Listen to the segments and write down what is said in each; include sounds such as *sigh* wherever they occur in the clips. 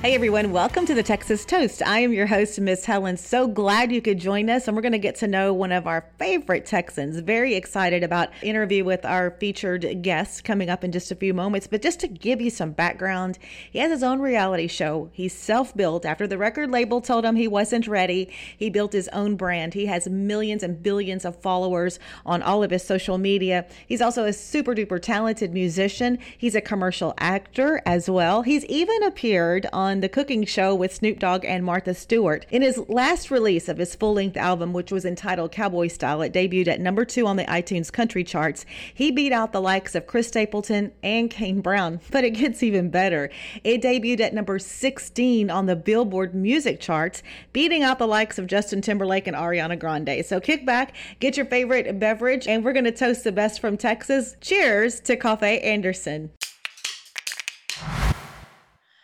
Hey everyone, welcome to the Texas Toast. I am your host, Miss Helen. So glad you could join us, and we're going to get to know one of our favorite Texans. Very excited about interview with our featured guest coming up in just a few moments. But just to give you some background, he has his own reality show. He's self-built. After the record label told him he wasn't ready, he built his own brand. He has millions and billions of followers on all of his social media. He's also a super duper talented musician. He's a commercial actor as well. He's even appeared on on The Cooking Show with Snoop Dogg and Martha Stewart. In his last release of his full length album, which was entitled Cowboy Style, it debuted at number two on the iTunes country charts. He beat out the likes of Chris Stapleton and Kane Brown, *laughs* but it gets even better. It debuted at number 16 on the Billboard music charts, beating out the likes of Justin Timberlake and Ariana Grande. So kick back, get your favorite beverage, and we're going to toast the best from Texas. Cheers to Coffey Anderson.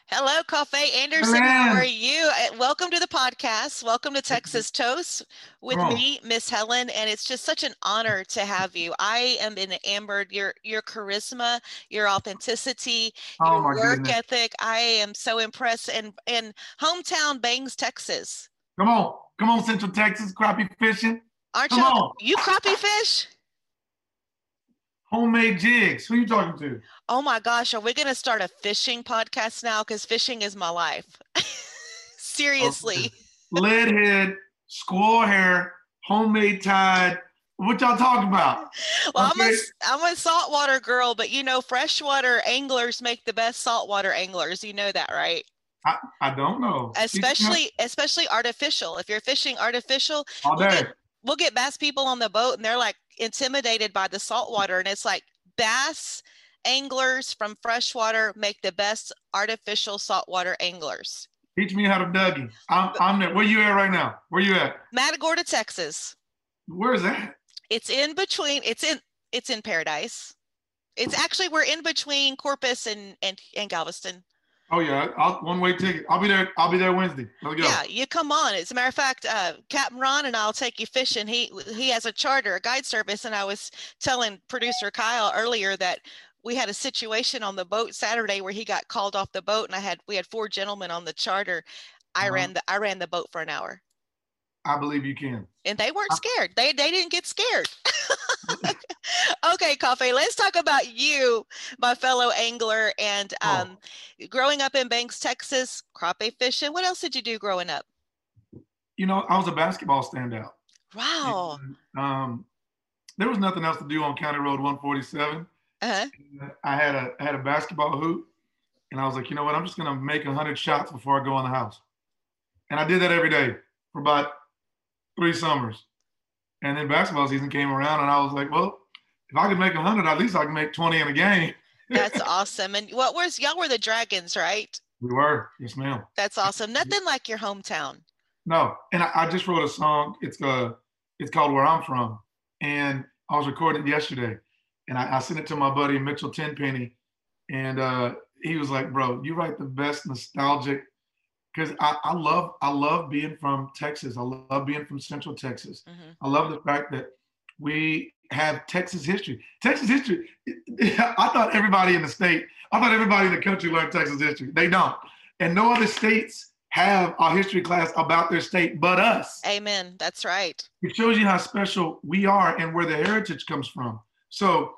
Hello, Coffey Anderson. Hello. How are you? Uh, welcome to the podcast. Welcome to Texas Toast with oh. me, Miss Helen, and it's just such an honor to have you. I am enamored your your charisma, your authenticity, oh, your work goodness. ethic. I am so impressed. And and hometown Bangs, Texas. Come on, come on, Central Texas, crappie fishing. Aren't come you? On. You crappie fish? Homemade jigs. Who are you talking to? Oh my gosh, are we going to start a fishing podcast now? Because fishing is my life. *laughs* Seriously. Lead head, squirrel hair, homemade tide. What y'all talking about? *laughs* Well, okay. I'm a I'm a saltwater girl, but you know, freshwater anglers make the best saltwater anglers. You know that, right? I, I don't know. Especially especially artificial. If you're fishing artificial, all day. We'll get, we'll get bass people on the boat, and they're like, intimidated by the saltwater. And it's like bass anglers from freshwater make the best artificial saltwater anglers. Teach me how to Dougie. I'm, I'm there. Where you at right now? Where you at? Matagorda, Texas. Where is that? It's in between. It's in. It's in Paradise. It's actually we're in between Corpus and and, and Galveston. Oh yeah, I'll, one way ticket. I'll be there. I'll be there Wednesday. Let's go. Yeah, you come on. As a matter of fact, uh, Captain Ron and I'll take you fishing. He he has a charter, a guide service, and I was telling producer Kyle earlier that we had a situation on the boat Saturday where he got called off the boat, and I had we had four gentlemen on the charter. I uh-huh. ran the I ran the boat for an hour. I believe you can. And they weren't scared. They they didn't get scared. *laughs* okay, Coffey. Let's talk about you, my fellow angler, and oh. um, oh. growing up in Bangs, Texas, crappie fishing. What else did you do growing up? You know, I was a basketball standout. Wow. And, um, there was nothing else to do on County Road 147. Uh-huh. I had a I had a basketball hoop, and I was like, you know what? I'm just gonna make hundred shots before I go in the house, and I did that every day for about three summers. And then basketball season came around, and I was like, well, if I can make a 100, at least I can make 20 in a game. That's *laughs* awesome. And what was y'all were the Dragons, right? We were, yes, ma'am. That's awesome. Nothing like your hometown. No, and I, I just wrote a song. It's uh, it's called "Where I'm From," and I was recording yesterday, and I, I sent it to my buddy Mitchell Tenpenny, and uh, he was like, "Bro, you write the best nostalgic because I, I, love I love being from Texas. I love being from Central Texas. Mm-hmm. I love the fact that we have Texas history. Texas history. *laughs* I thought everybody in the state, I thought everybody in the country learned Texas history. They don't, and no other states have a history class about their state but us. Amen. That's right. It shows you how special we are and where the heritage comes from. So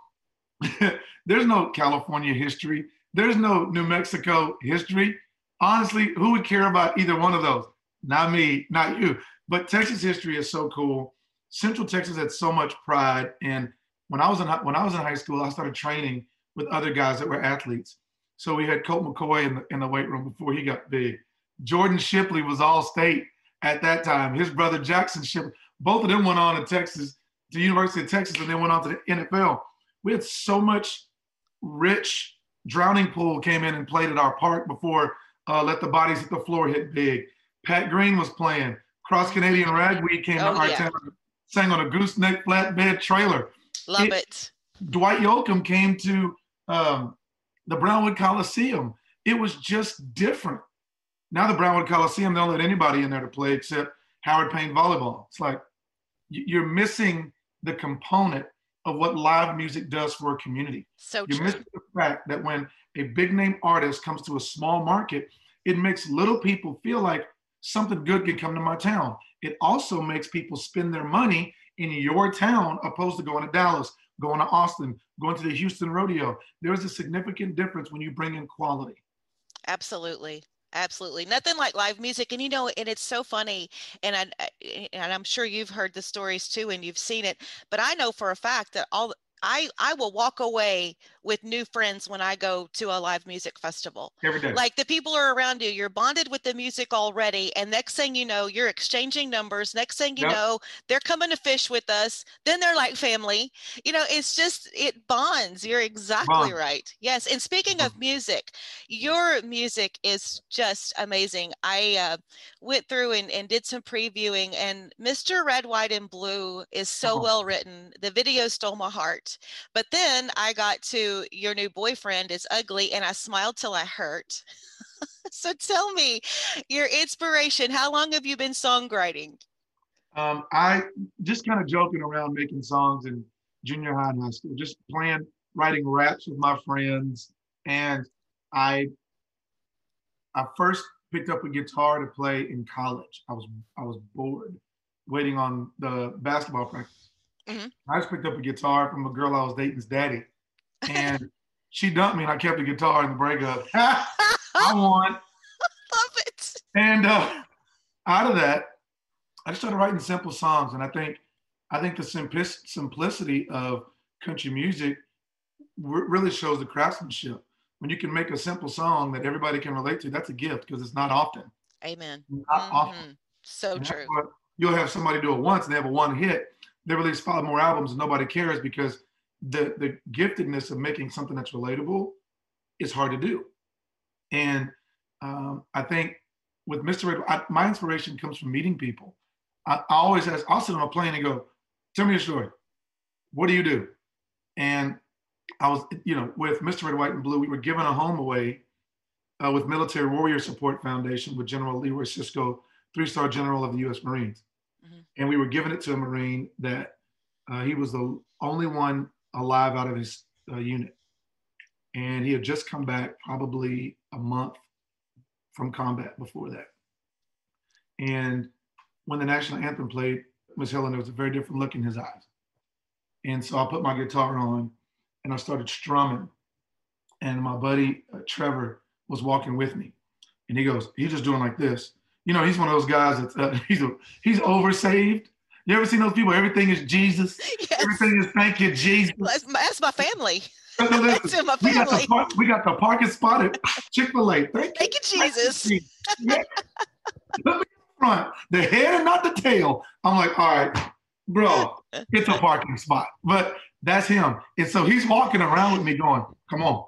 *laughs* there's no California history. There's no New Mexico history honestly, who would care about either one of those? Not me, not you. But Texas history is so cool. Central Texas had so much pride, and when I was in when I was in high school, I started training with other guys that were athletes. So we had Colt McCoy in the, in the weight room before he got big. Jordan Shipley was all state at that time. His brother Jaxon Shipley, both of them went on to Texas, to University of Texas, and then went on to the NFL. We had so much rich drowning pool came in and played at our park before uh, Let the Bodies Hit the Floor hit big. Pat Green was playing. Cross Canadian Ragweed came Oh, to our yeah. town, sang on a gooseneck flatbed trailer. Love It- it. Dwight Yoakam came to um, the Brownwood Coliseum. It was just different. Now the Brownwood Coliseum, they don't let anybody in there to play except Howard Payne volleyball. It's like you're missing the component of what live music does for a community. So You're true. missing the fact that when a big name artist comes to a small market, it makes little people feel like something good could come to my town. It also makes people spend their money in your town opposed to going to Dallas, going to Austin, going to the Houston rodeo. There is a significant difference when you bring in quality. Absolutely. Absolutely. Nothing like live music. And you know, and it's so funny. And I- and I'm sure you've heard the stories too and you've seen it, but I know for a fact that all I I will walk away with new friends when I go to a live music festival. Like the people are around you, you're bonded with the music already. And next thing you know, you're exchanging numbers. Next thing you Yep. know, they're coming to fish with us. Then they're like family. You know, it's just, it bonds. You're exactly Bond. right. Yes. And speaking of music, your music is just amazing. I uh, went through and, and did some previewing, and Mr. Red, White, and Blue is so Oh. well written. The video stole my heart. But then I got to Your New Boyfriend is Ugly, and I smiled till I hurt. *laughs* so tell me your inspiration. How long have you been songwriting? Um, I just kind of joking around making songs in junior high and high school, just playing, writing raps with my friends. And I, I first picked up a guitar to play in college. I was I was bored, waiting on the basketball practice. Mhm. I just picked up a guitar from a girl I was dating's daddy, and *laughs* she dumped me, and I kept the guitar in the breakup. *laughs* I won. *laughs* Love it. And uh, out of that, I just started writing simple songs, and I think, I think the simplic- simplicity of country music re- really shows the craftsmanship. When you can make a simple song that everybody can relate to, that's a gift because it's not often. Amen. Not often. Mhm. So And true. You'll have somebody do it once and they have a one hit. They release five more albums and nobody cares because the the giftedness of making something that's relatable is hard to do. And um, I think with Mr. Red, I, my inspiration comes from meeting people. I, I always ask, I'll sit on a plane and go, tell me your story. What do you do? And I was, you know, with Mr. Red, White, and Blue, we were giving a home away uh, with Military Warrior Support Foundation with General Leroy Sisco, three-star general of the U.S. Marines. Mhm. And we were giving it to a Marine that uh, he was the only one alive out of his uh, unit. And he had just come back probably a month from combat before that. And when the national anthem played, Miss Helen, there was a very different look in his eyes. And so I put my guitar on and I started strumming. And my buddy uh, Trevor was walking with me. And he goes, he's just doing like this. You know, he's one of those guys that's uh, *laughs* he's a, he's oversaved. You ever seen those people? Everything is Jesus. Yes. Everything is thank you, Jesus. That's my, that's my family. *laughs* Listen, That's in my we got the park, we got the parking spot at Chick Fil A. Thank you, Thank you, Jesus. Put me in front, the head and not the tail. I'm like, all right, bro, it's a parking spot. But that's him. And so he's walking around with me going, come on,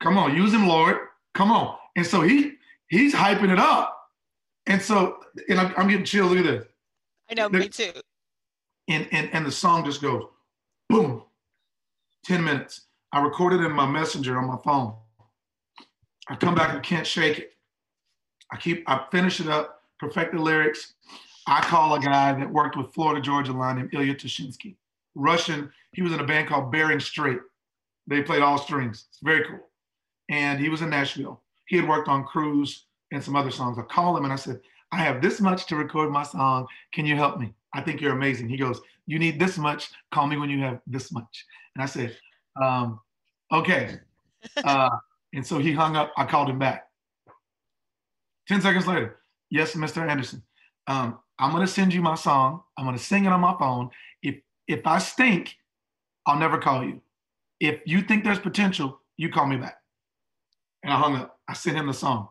come on, use him, Lord. Come on. And so he he's hyping it up. And so, and I'm, I'm getting chills. Look at this. I know, me too. And, and, and the song just goes boom, 10 minutes. I recorded it in my messenger on my phone. I come back, and can't shake it. I keep, I finish it up, perfect the lyrics. I call a guy that worked with Florida Georgia Line named Ilya Toshinsky. Russian, he was in a band called Bering Strait. They played all strings. It's very cool. And he was in Nashville. He had worked on Cruise and some other songs. I called him and I said, I have this much to record my song. Can you help me? I think you're amazing. He goes, You need this much. Call me when you have this much. And I said, um, Okay. *laughs* Uh, and so he hung up. I called him back. 10 seconds later, yes, Mr. Anderson. Um, I'm gonna send you my song. I'm gonna sing it on my phone. If if I stink, I'll never call you. If you think there's potential, you call me back. And I hung up. I sent him the song.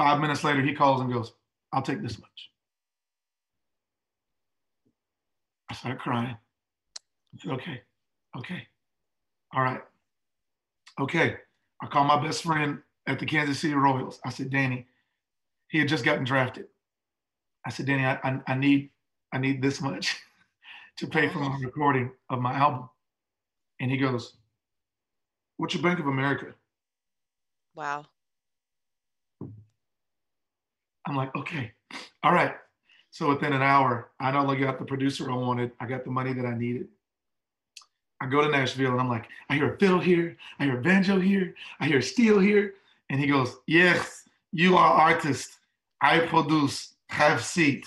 Five minutes later, he calls and goes, I'll take this much. I started crying. I said, okay, okay, all right, okay. I called my best friend at the Kansas City Royals. I said, Danny, he had just gotten drafted. I said, Danny, I, I, I need I need this much *laughs* to pay for my recording of my album. And he goes, What's your Bank of America? Wow. I'm like, okay, all right. So within an hour, I not only got the producer I wanted, I got the money that I needed. I go to Nashville and I'm like, I hear a fiddle here, I hear a banjo here, I hear a steel here. And he goes, Yes, you are artist. I produce, have seat.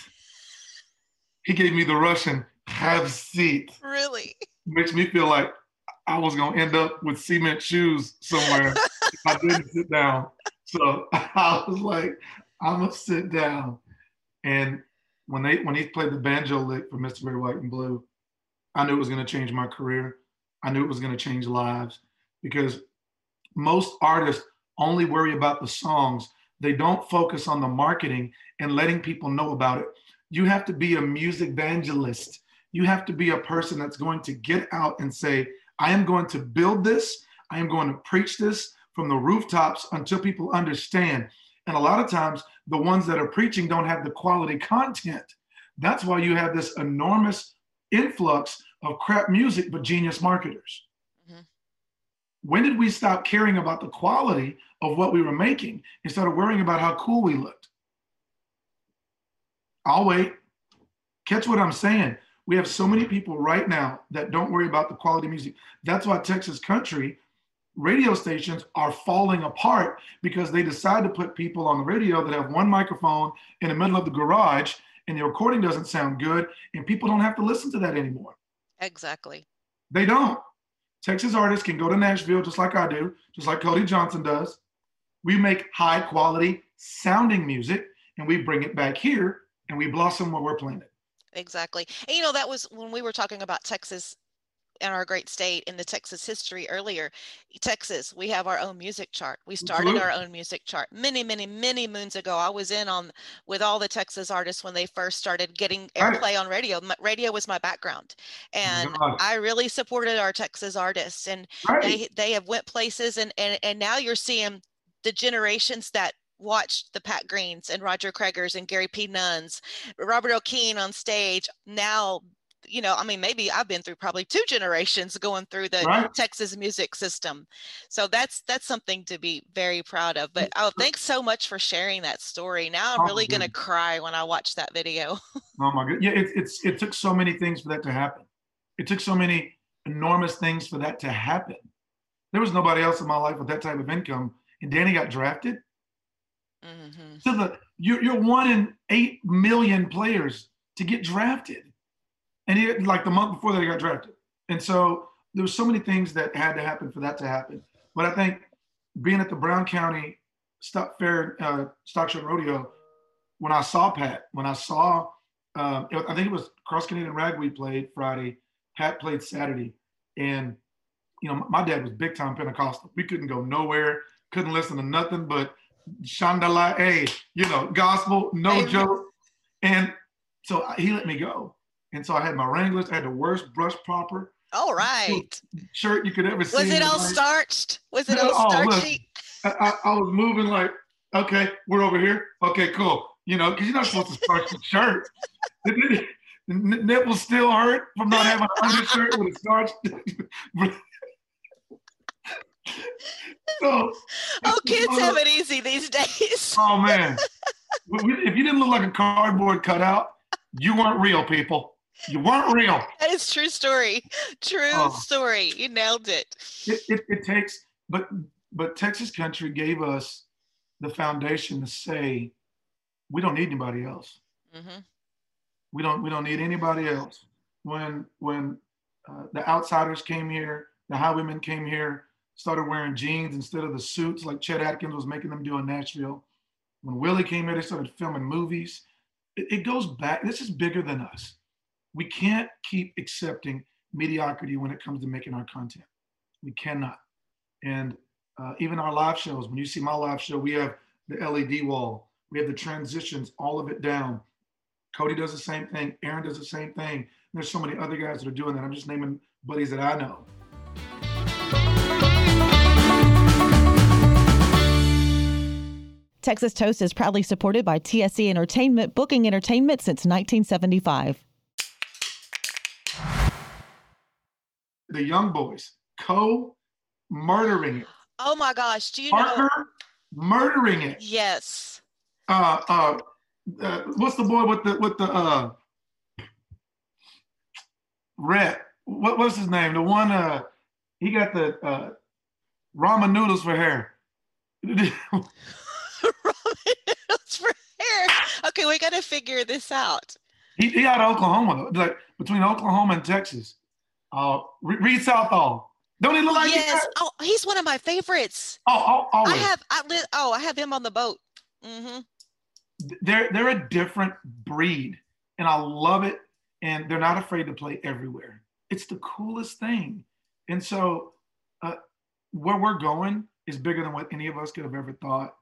He gave me the Russian, have seat. Really? Makes me feel like I was gonna end up with cement shoes somewhere if I didn't sit down. So *laughs* I was like, I'm gonna sit down. And when they when he played the banjo lick for Mr. Red, White, and Blue, I knew it was gonna change my career. I knew it was gonna change lives because most artists only worry about the songs. They don't focus on the marketing and letting people know about it. You have to be a music evangelist. You have to be a person that's going to get out and say, I am going to build this. I am going to preach this from the rooftops until people understand. And a lot of times, the ones that are preaching don't have the quality content. That's why you have this enormous influx of crap music, but genius marketers. Mm-hmm. When did we stop caring about the quality of what we were making and started worrying about how cool we looked? I'll wait. Catch what I'm saying. We have so many people right now that don't worry about the quality music. That's why Texas country radio stations are falling apart because they decide to put people on the radio that have one microphone in the middle of the garage and the recording doesn't sound good and people don't have to listen to that anymore. Exactly. They don't. Texas artists can go to Nashville just like I do, just like Cody Johnson does. We make high quality sounding music and we bring it back here and we blossom where we're planted. Exactly. And you know, that was when we were talking about Texas and our great state in the Texas history earlier. Texas, we have our own music chart. We started Absolutely. our own music chart many, many, many moons ago. I was in on with all the Texas artists when they first started getting airplay right. on radio. Radio was my background, and I really supported our Texas artists, and right. they they have went places, and and and now you're seeing the generations that watched the Pat Greens and Roger Creagers and Gary P. Nunns, Robert Earl Keen on stage. Now you know, I mean, maybe I've been through probably two generations going through the right. Texas music system. So that's that's something to be very proud of. But oh, thanks so much for sharing that story. Now I'm oh, really gonna cry when I watch that video. oh my god, yeah, it, it's it took so many things for that to happen. It took so many enormous things for that to happen. There was nobody else in my life with that type of income, and Danny got drafted. Mm-hmm. So the you're, you're one in eight million players to get drafted and he like the month before that he got drafted. And so there was so many things that had to happen for that to happen. But I think being at the Brown County Stock Fair uh, Stock Show Rodeo, when I saw Pat, when I saw, um, I think it was Cross Canadian Ragweed played Friday, Pat played Saturday, and you know my dad was big time Pentecostal. We couldn't go nowhere, couldn't listen to nothing but Chandala, hey, you know, gospel, no joke. And so he let me go. And so I had my Wranglers. I had the worst brush popper. All right. Shirt you could ever see. Was it all starched? Was it all oh, starchy? Look, I, I, was moving like, okay, we're over here. Okay, cool. You know, because you're not supposed to starch the shirt. the nipples still hurt from not having an undershirt with a starch. *laughs* so, oh, kids have it easy these days. oh man, *laughs* if you didn't look like a cardboard cutout, you weren't real people. You weren't real. That is true story. True oh. story. You nailed it. it. It, it. takes, but but Texas country gave us the foundation to say we don't need anybody else. Mm-hmm. We don't we don't need anybody else. When when uh, the outsiders came here, the highwaymen came here, started wearing jeans instead of the suits like Chet Atkins was making them do in Nashville. When Willie came here, they started filming movies. It, it goes back. This is bigger than us we can't keep accepting mediocrity when it comes to making our content. We cannot. And uh, even our live shows, when you see my live show, we have the LED wall, we have the transitions, all of it down. Cody does the same thing. Aaron does the same thing. There's so many other guys that are doing that. I'm just naming buddies that I know. Texas Toast is proudly supported by TSE Entertainment, booking entertainment since 1975. The Young Boys co murdering it. Oh my gosh. Do you Parker know? murdering it. Yes. Uh, uh, uh, what's the boy with the with the uh, red? What what's his name? The one uh, he got the uh, ramen noodles for hair. *laughs* Ramen noodles for hair. Okay, we got to figure this out. He, he out of Oklahoma, like between Oklahoma and Texas. Uh, Re- Read Southall. Don't he look like yes. Oh, he's one of my favorites. Oh, oh, I have. I li- Oh, I have him on the boat. Mm-hmm. they're they're a different breed, and I love it. And they're not afraid to play everywhere. It's the coolest thing. And so, uh, where we're going is bigger than what any of us could have ever thought.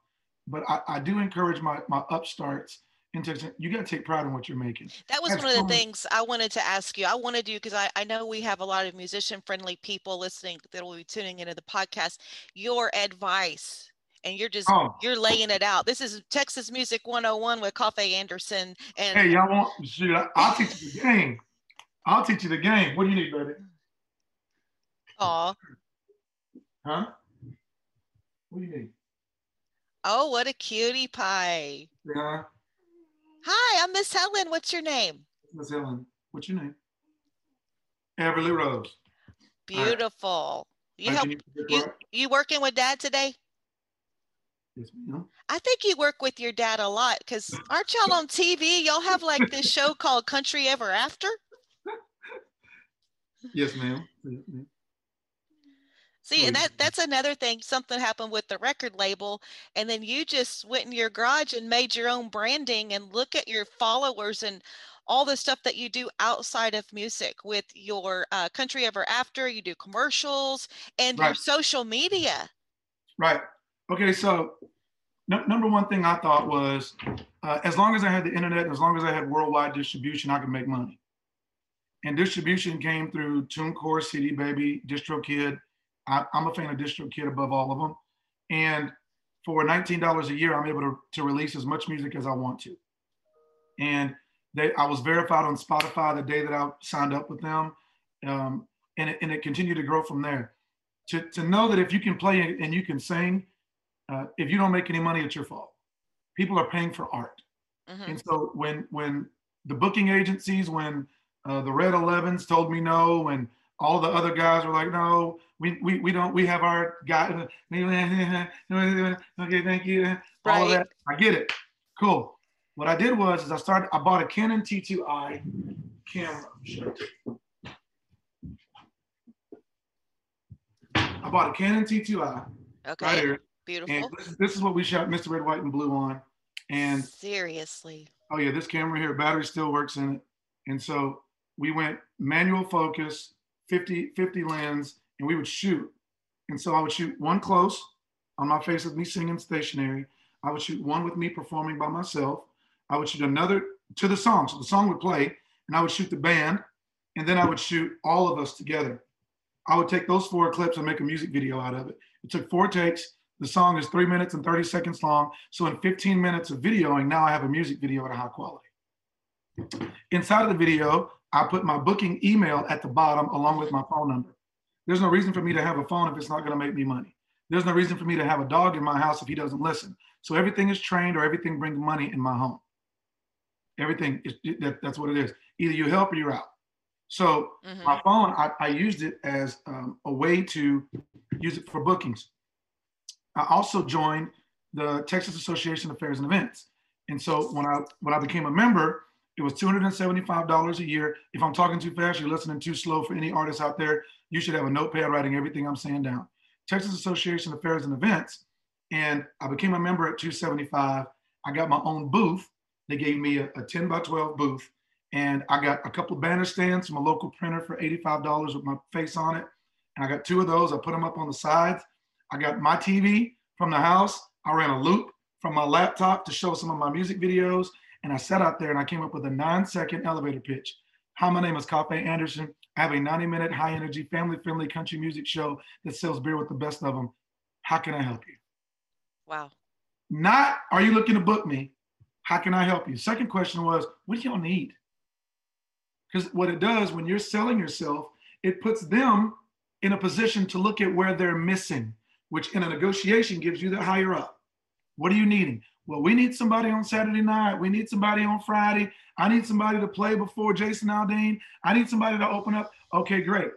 But I, I do encourage my my upstarts into you got to take pride in what you're making. That was That's one of the cool. things I wanted to ask you. I wanted you because I, I know we have a lot of musician friendly people listening that will be tuning into the podcast. Your advice, and you're just Oh. you're laying it out. This is Texas Music 101 with Coffey Anderson. And Hey, y'all want shoot? I'll teach you the game. I'll teach you the game. What do you need, baby? aw, Huh? What do you need? oh, what a cutie pie. Yeah, Hi, I'm Miss Helen. What's your name? Miss Helen. What's your name? Everly Rose. Beautiful. You help you you working with dad today? Yes, ma'am. I think you work with your dad a lot because aren't y'all on TV? Y'all have like this show called Country Ever After. *laughs* Yes, ma'am. Yes, ma'am. See, and that that's another thing. Something happened with the record label, and then you just went in your garage and made your own branding and look at your followers and all the stuff that you do outside of music with your uh, Country Ever After. You do commercials and your social media. Right. Okay. So, nu- number one thing I thought was, uh, as long as I had the internet, as long as I had worldwide distribution, I could make money. And distribution came through TuneCore, CD Baby, DistroKid. I, I'm a fan of DistroKid above all of them. And for $19 a year, I'm able to, to release as much music as I want to. And they, I was verified on Spotify the day that I signed up with them. Um, and, it, and it continued to grow from there. To, to know that if you can play and you can sing, uh, if you don't make any money, it's your fault. People are paying for art. Mhm. And so when when the booking agencies, when uh, the Red Elevens told me no, and all the other guys were like, no, we we, we don't, we have our guy. *laughs* Okay, thank you. All of that, I get it. Cool. What I did was, is I started. I bought a Canon T2i camera. Sure. I bought a Canon T2i right Okay, here, beautiful. and this, this is what we shot Mr. Red, White, and Blue on. And Seriously. oh yeah, this camera here, battery still works in it. And so we went manual focus, 50, 50 lens, and we would shoot. And so I would shoot one close on my face with me singing stationary. I would shoot one with me performing by myself. I would shoot another to the song. So the song would play, and I would shoot the band, and then I would shoot all of us together. I would take those four clips and make a music video out of it. It took four takes. The song is three minutes and 30 seconds long. So in 15 minutes of videoing, now I have a music video at a high quality. Inside of the video, I put my booking email at the bottom along with my phone number. There's no reason for me to have a phone if it's not going to make me money. There's no reason for me to have a dog in my house if he doesn't listen. So everything is trained or everything brings money in my home. Everything is that, that's what it is. Either you help or you're out. So Mhm. my phone, I, I used it as um, a way to use it for bookings. I also joined the Texas Association of Fairs and Events. And so when I when I became a member, it was $275 a year. If I'm talking too fast, you're listening too slow for any artists out there, you should have a notepad writing everything I'm saying down. Texas Association of Fairs and Events. And I became a member at 275. I got my own booth. They gave me a, a 10 by 12 booth. And I got a couple of banner stands from a local printer for $85 with my face on it. And I got two of those. I put them up on the sides. I got my TV from the house. I ran a loop from my laptop to show some of my music videos. And I sat out there and I came up with a nine second elevator pitch. Hi, my name is Coffey Anderson. I have a 90 minute high energy, family friendly country music show that sells beer with the best of them. How can I help you? Wow. Not, are you looking to book me? How can I help you? Second question was, what do y'all need? Because what it does when you're selling yourself, it puts them in a position to look at where they're missing, which in a negotiation gives you the higher up. What are you needing? Well, we need somebody on Saturday night. We need somebody on Friday. I need somebody to play before Jason Aldean. I need somebody to open up. Okay, great.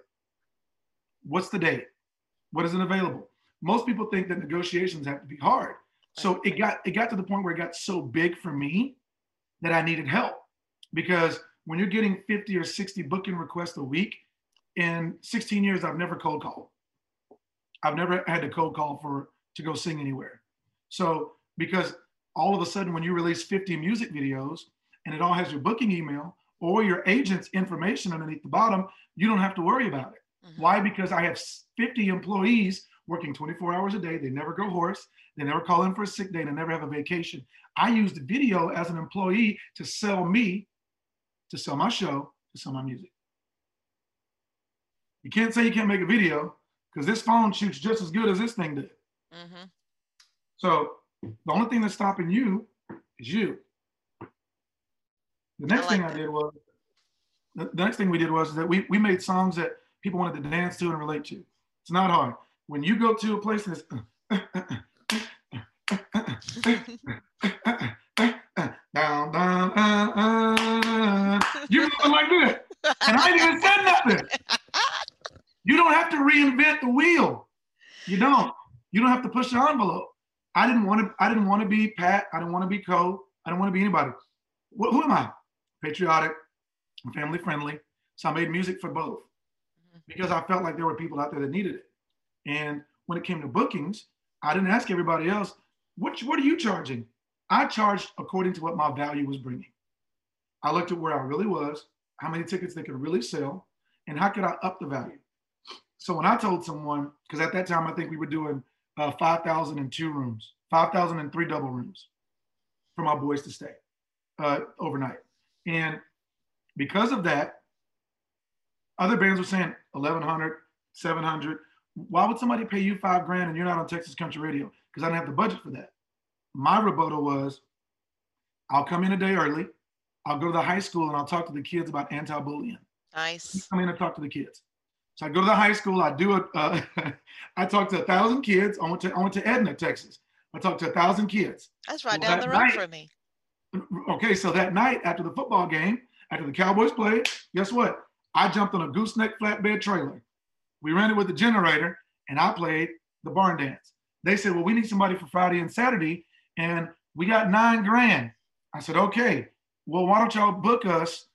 What's the date? What is it available? Most people think that negotiations have to be hard. So it got it got to the point where it got so big for me that I needed help because when you're getting 50 or 60 booking requests a week, in 16 years I've never cold called. I've never had to cold call for to go sing anywhere. So because all of a sudden when you release 50 music videos and it all has your booking email or your agent's information underneath the bottom, you don't have to worry about it. Mm-hmm. Why? Because I have 50 employees working 24 hours a day. They never go hoarse. They never call in for a sick day. They never have a vacation. I use the video as an employee to sell me, to sell my show, to sell my music. You can't say you can't make a video because this phone shoots just as good as this thing did. Mm-hmm. So the only thing that's stopping you is you. The next like thing that. I did was the, next thing we did was that we, we made songs that people wanted to dance to and relate to. It's not hard. When you go to a place and it's *laughs* down, down, uh, uh, you're moving like this. And I ain't even said nothing. You don't have to reinvent the wheel. You don't. You don't have to push the envelope. I didn't want to. I didn't want to be Pat. I didn't want to be Co. I didn't want to be anybody. What, who am I? Patriotic, family friendly. So I made music for both mm-hmm. because I felt like there were people out there that needed it. And when it came to bookings, I didn't ask everybody else, what, what are you charging? I charged according to what my value was bringing. I looked at where I really was, how many tickets they could really sell, and how could I up the value. So when I told someone, because at that time I think we were doing uh, 5,002 rooms, 5,003 double rooms for my boys to stay uh, overnight. And because of that, other bands were saying 1,100, 700. Why would somebody pay you five grand and you're not on Texas Country Radio? Because I didn't have the budget for that. My rebuttal was, I'll come in a day early. I'll go to the high school and I'll talk to the kids about anti-bullying. Nice. come in and talk to the kids. So I go to the high school. I do it. Uh, *laughs* I talked to a thousand kids. I went to I went to Edna, Texas. I talked to a thousand kids. That's right down the road night, from me. *laughs* Okay, so that night after the football game, after the Cowboys played, guess what? I jumped on a gooseneck flatbed trailer. We ran it with a generator, and I played the barn dance. They said, "Well, we need somebody for Friday and Saturday, and we got nine grand." I said, "Okay, well, why don't y'all book us?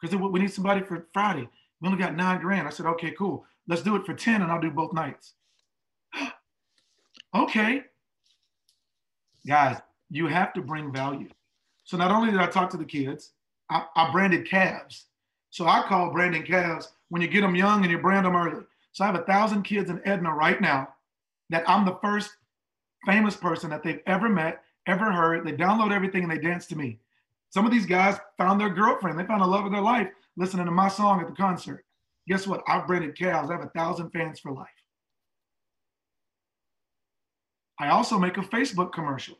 Because we need somebody for Friday." We only got nine grand. I said, okay, cool. Let's do it for 10 and I'll do both nights. *gasps* okay. Guys, you have to bring value. So not only did I talk to the kids, I, I branded calves. So I call branding calves when you get them young and you brand them early. So I have a thousand kids in Edna right now that I'm the first famous person that they've ever met, ever heard. They download everything and they dance to me. Some of these guys found their girlfriend. They found the love of their life listening to my song at the concert. Guess what? I've branded cows. I have a thousand fans for life. I also make a Facebook commercial.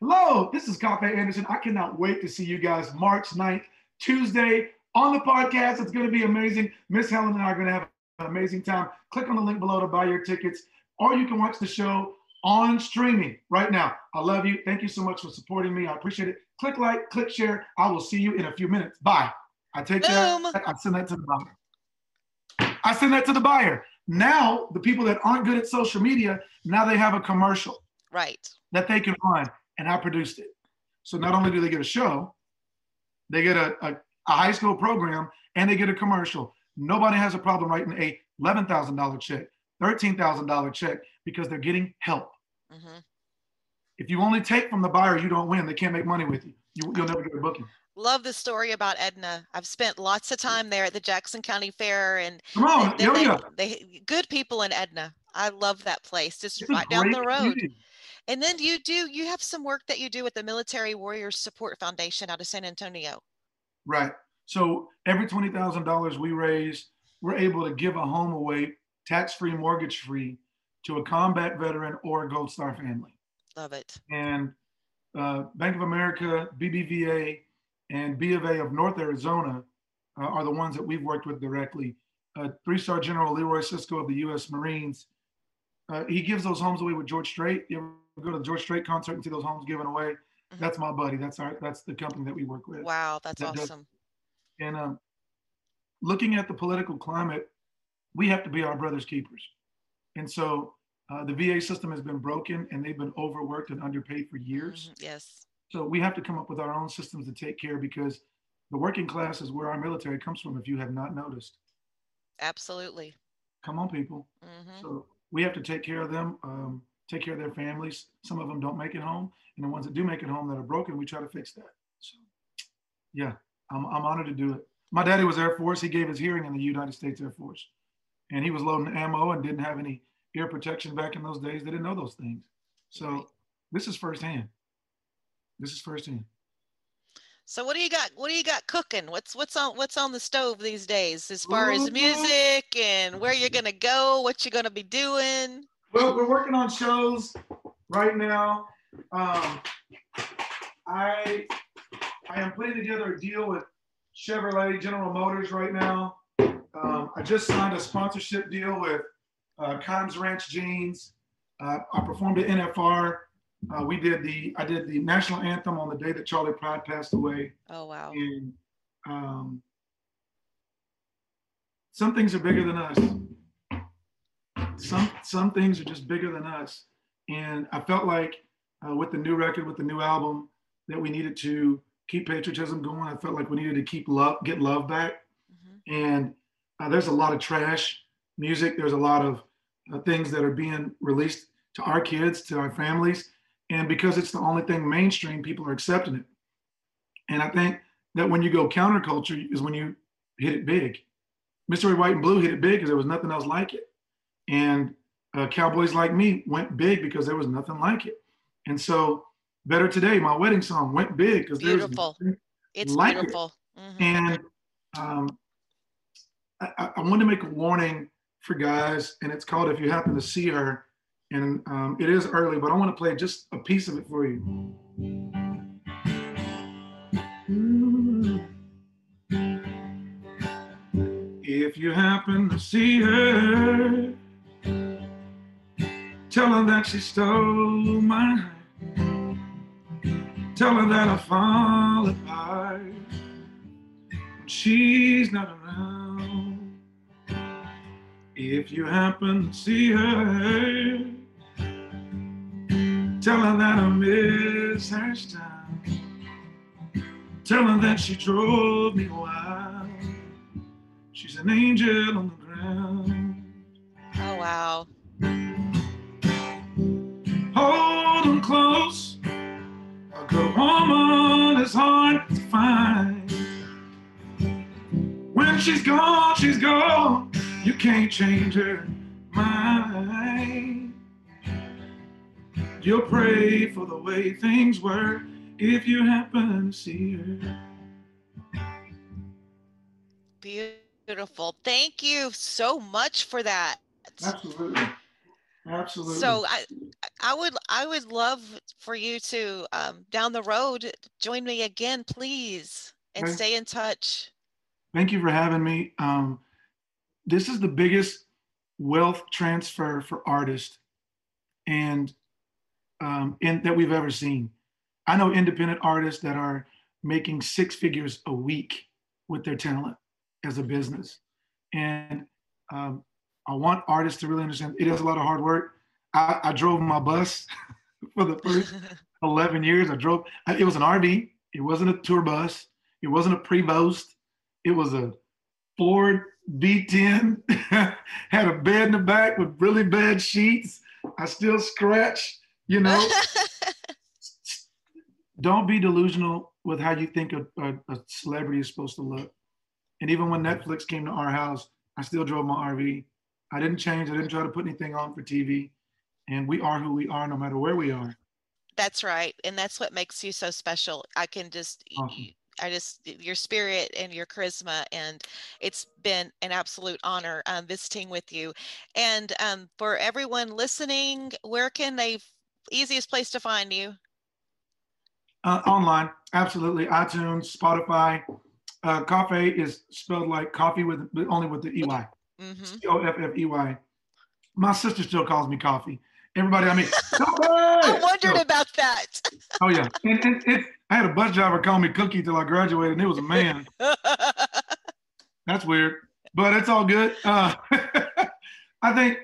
Hello, this is Coffey Anderson. I cannot wait to see you guys March 9th, Tuesday on the podcast. It's going to be amazing. Miss Helen and I are going to have an amazing time. Click on the link below to buy your tickets, or you can watch the show on streaming right now. I love you. Thank you so much for supporting me. I appreciate it. Click like, click share. I will see you in a few minutes. Bye. I take Boom. that. I send that to the buyer. I send that to the buyer. Now, the people that aren't good at social media, now they have a commercial. Right. That they can run. And I produced it. So not only do they get a show, they get a, a, a high school program and they get a commercial. Nobody has a problem writing a $11,000 check, $13,000 check because they're getting help. Mm-hmm. If you only take from the buyer, you don't win. They can't make money with you. you you'll never get a booking. Love the story about Edna. I've spent lots of time there at the Jackson County Fair, and come on, they, they, they, good people in Edna. I love that place, just it's right down the road. Community. And then you do you have some work that you do with the Military Warriors Support Foundation out of San Antonio. Right. So every twenty thousand dollars we raise, we're able to give a home away, tax free, mortgage free, to a combat veteran or a Gold Star family. Love it. And uh, Bank of America, BBVA, and B of A of North Arizona uh, are the ones that we've worked with directly. Uh, Three-star General Leroy Sisco of the U.S. Marines, uh, he gives those homes away with George Strait. You ever go to the George Strait concert and see those homes given away? Mm-hmm. That's my buddy. That's our. That's the company that we work with. Wow, that's that awesome. Does, and um, looking at the political climate, we have to be our brother's keepers. And so uh, the VA system has been broken and they've been overworked and underpaid for years. Mm-hmm. Yes. So we have to come up with our own systems to take care because the working class is where our military comes from, if you have not noticed. Absolutely. Come on, people. Mm-hmm. So we have to take care of them, um, take care of their families. Some of them don't make it home. And the ones that do make it home that are broken, we try to fix that. So, yeah, I'm, I'm honored to do it. My daddy was Air Force. He gave his hearing in the United States Air Force. And he was loading ammo and didn't have any ear protection back in those days. They didn't know those things. So this is firsthand. This is firsthand. So what do you got? What do you got cooking? What's what's on what's on the stove these days as far as music and where you're gonna go, what you're gonna be doing? Well, we're working on shows right now. Um, I I am putting together a deal with Chevrolet General Motors right now. Um, I just signed a sponsorship deal with uh, Kimes Ranch Jeans. Uh, I performed at NFR. Uh, we did the I did the national anthem on the day that Charley Pride passed away. Oh wow! And um, some things are bigger than us. Some some things are just bigger than us. And I felt like uh, with the new record, with the new album, that we needed to keep patriotism going. I felt like we needed to keep love, get love back. Mm-hmm. And uh, there's a lot of trash music. There's a lot of uh, things that are being released to our kids, to our families. And because it's the only thing mainstream, people are accepting it. And I think that when you go counterculture is when you hit it big. Mr. Red, White, and Blue hit it big because there was nothing else like it. And uh, Cowboys Like Me went big because there was nothing like it. And so Better Today, my wedding song, went big because there's beautiful. It's like beautiful. It. Mm-hmm. And um, I, I wanted to make a warning for guys, and it's called If You Happen to See Her. And um, it is early, but I want to play just a piece of it for you. If you happen to see her, tell her that she stole my heart. Tell her that I fall apart she's not around. If you happen to see her, tell her that I miss her style. Tell her that she drove me wild. She's an angel on the ground. Oh, wow. Hold them close A good woman is hard to find. When she's gone, she's gone. You can't change her mind. You'll pray for the way things were if you happen to see her. Beautiful. Thank you so much for that. Absolutely. Absolutely. So I, I would, I would love for you to um, down the road join me again, please, and okay. stay in touch. Thank you for having me. Um, this is the biggest wealth transfer for artists, and um, in, that we've ever seen. I know independent artists that are making six figures a week with their talent as a business, and um, I want artists to really understand it is a lot of hard work. I, I drove my bus *laughs* for the first *laughs* 11 years. I drove, it was an RV. It wasn't a tour bus. It wasn't a Prevost. It was a Ford V10. *laughs* Had a bed in the back with really bad sheets. I still scratch, you know. *laughs* Don't be delusional with how you think a, a, a celebrity is supposed to look. And even when Netflix came to our house, I still drove my RV. I didn't change. I didn't try to put anything on for TV. And we are who we are no matter where we are. That's right. And that's what makes you so special. I can just, awesome. I just, your spirit and your charisma. And it's been an absolute honor um, visiting with you. And um, for everyone listening, where can they easiest place to find you? Uh, online, absolutely. iTunes, Spotify. Uh, coffee is spelled like coffee with only with the EY. Mm-hmm. C O F F E Y. My sister still calls me coffee. Everybody, I mean, *laughs* I wondered so, about that. oh yeah, and, and it, I had a bus driver call me Cookie till I graduated, and it was a man. *laughs* That's weird, but it's all good. Uh, *laughs* I think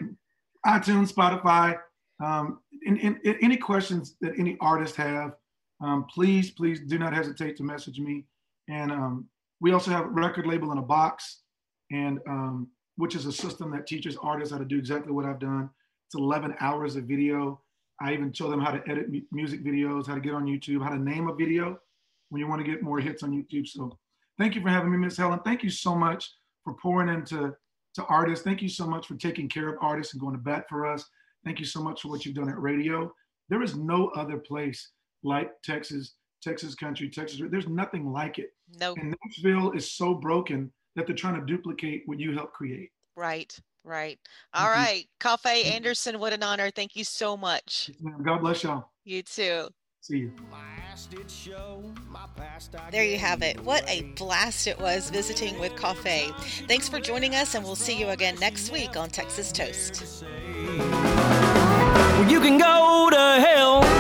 iTunes, Spotify, um, and, and, and, any questions that any artists have, um, please, please do not hesitate to message me. And um, we also have record label in a box, and um, which is a system that teaches artists how to do exactly what I've done. It's 11 hours of video. I even show them how to edit music videos, how to get on YouTube, how to name a video when you want to get more hits on YouTube. So thank you for having me, Miss Helen. Thank you so much for pouring into to artists. Thank you so much for taking care of artists and going to bat for us. Thank you so much for what you've done at radio. There is no other place like Texas, Texas country, Texas. There's nothing like it. No. And Nashville is so broken that they're trying to duplicate what you helped create. Right, right. All mm-hmm. right, Coffey Anderson, what an honor. Thank you so much. God bless y'all. You too. See you. There you have it. What a blast it was visiting with Cafe. Thanks for joining us, and we'll see you again next week on Texas Toast. you can go to hell. Hell,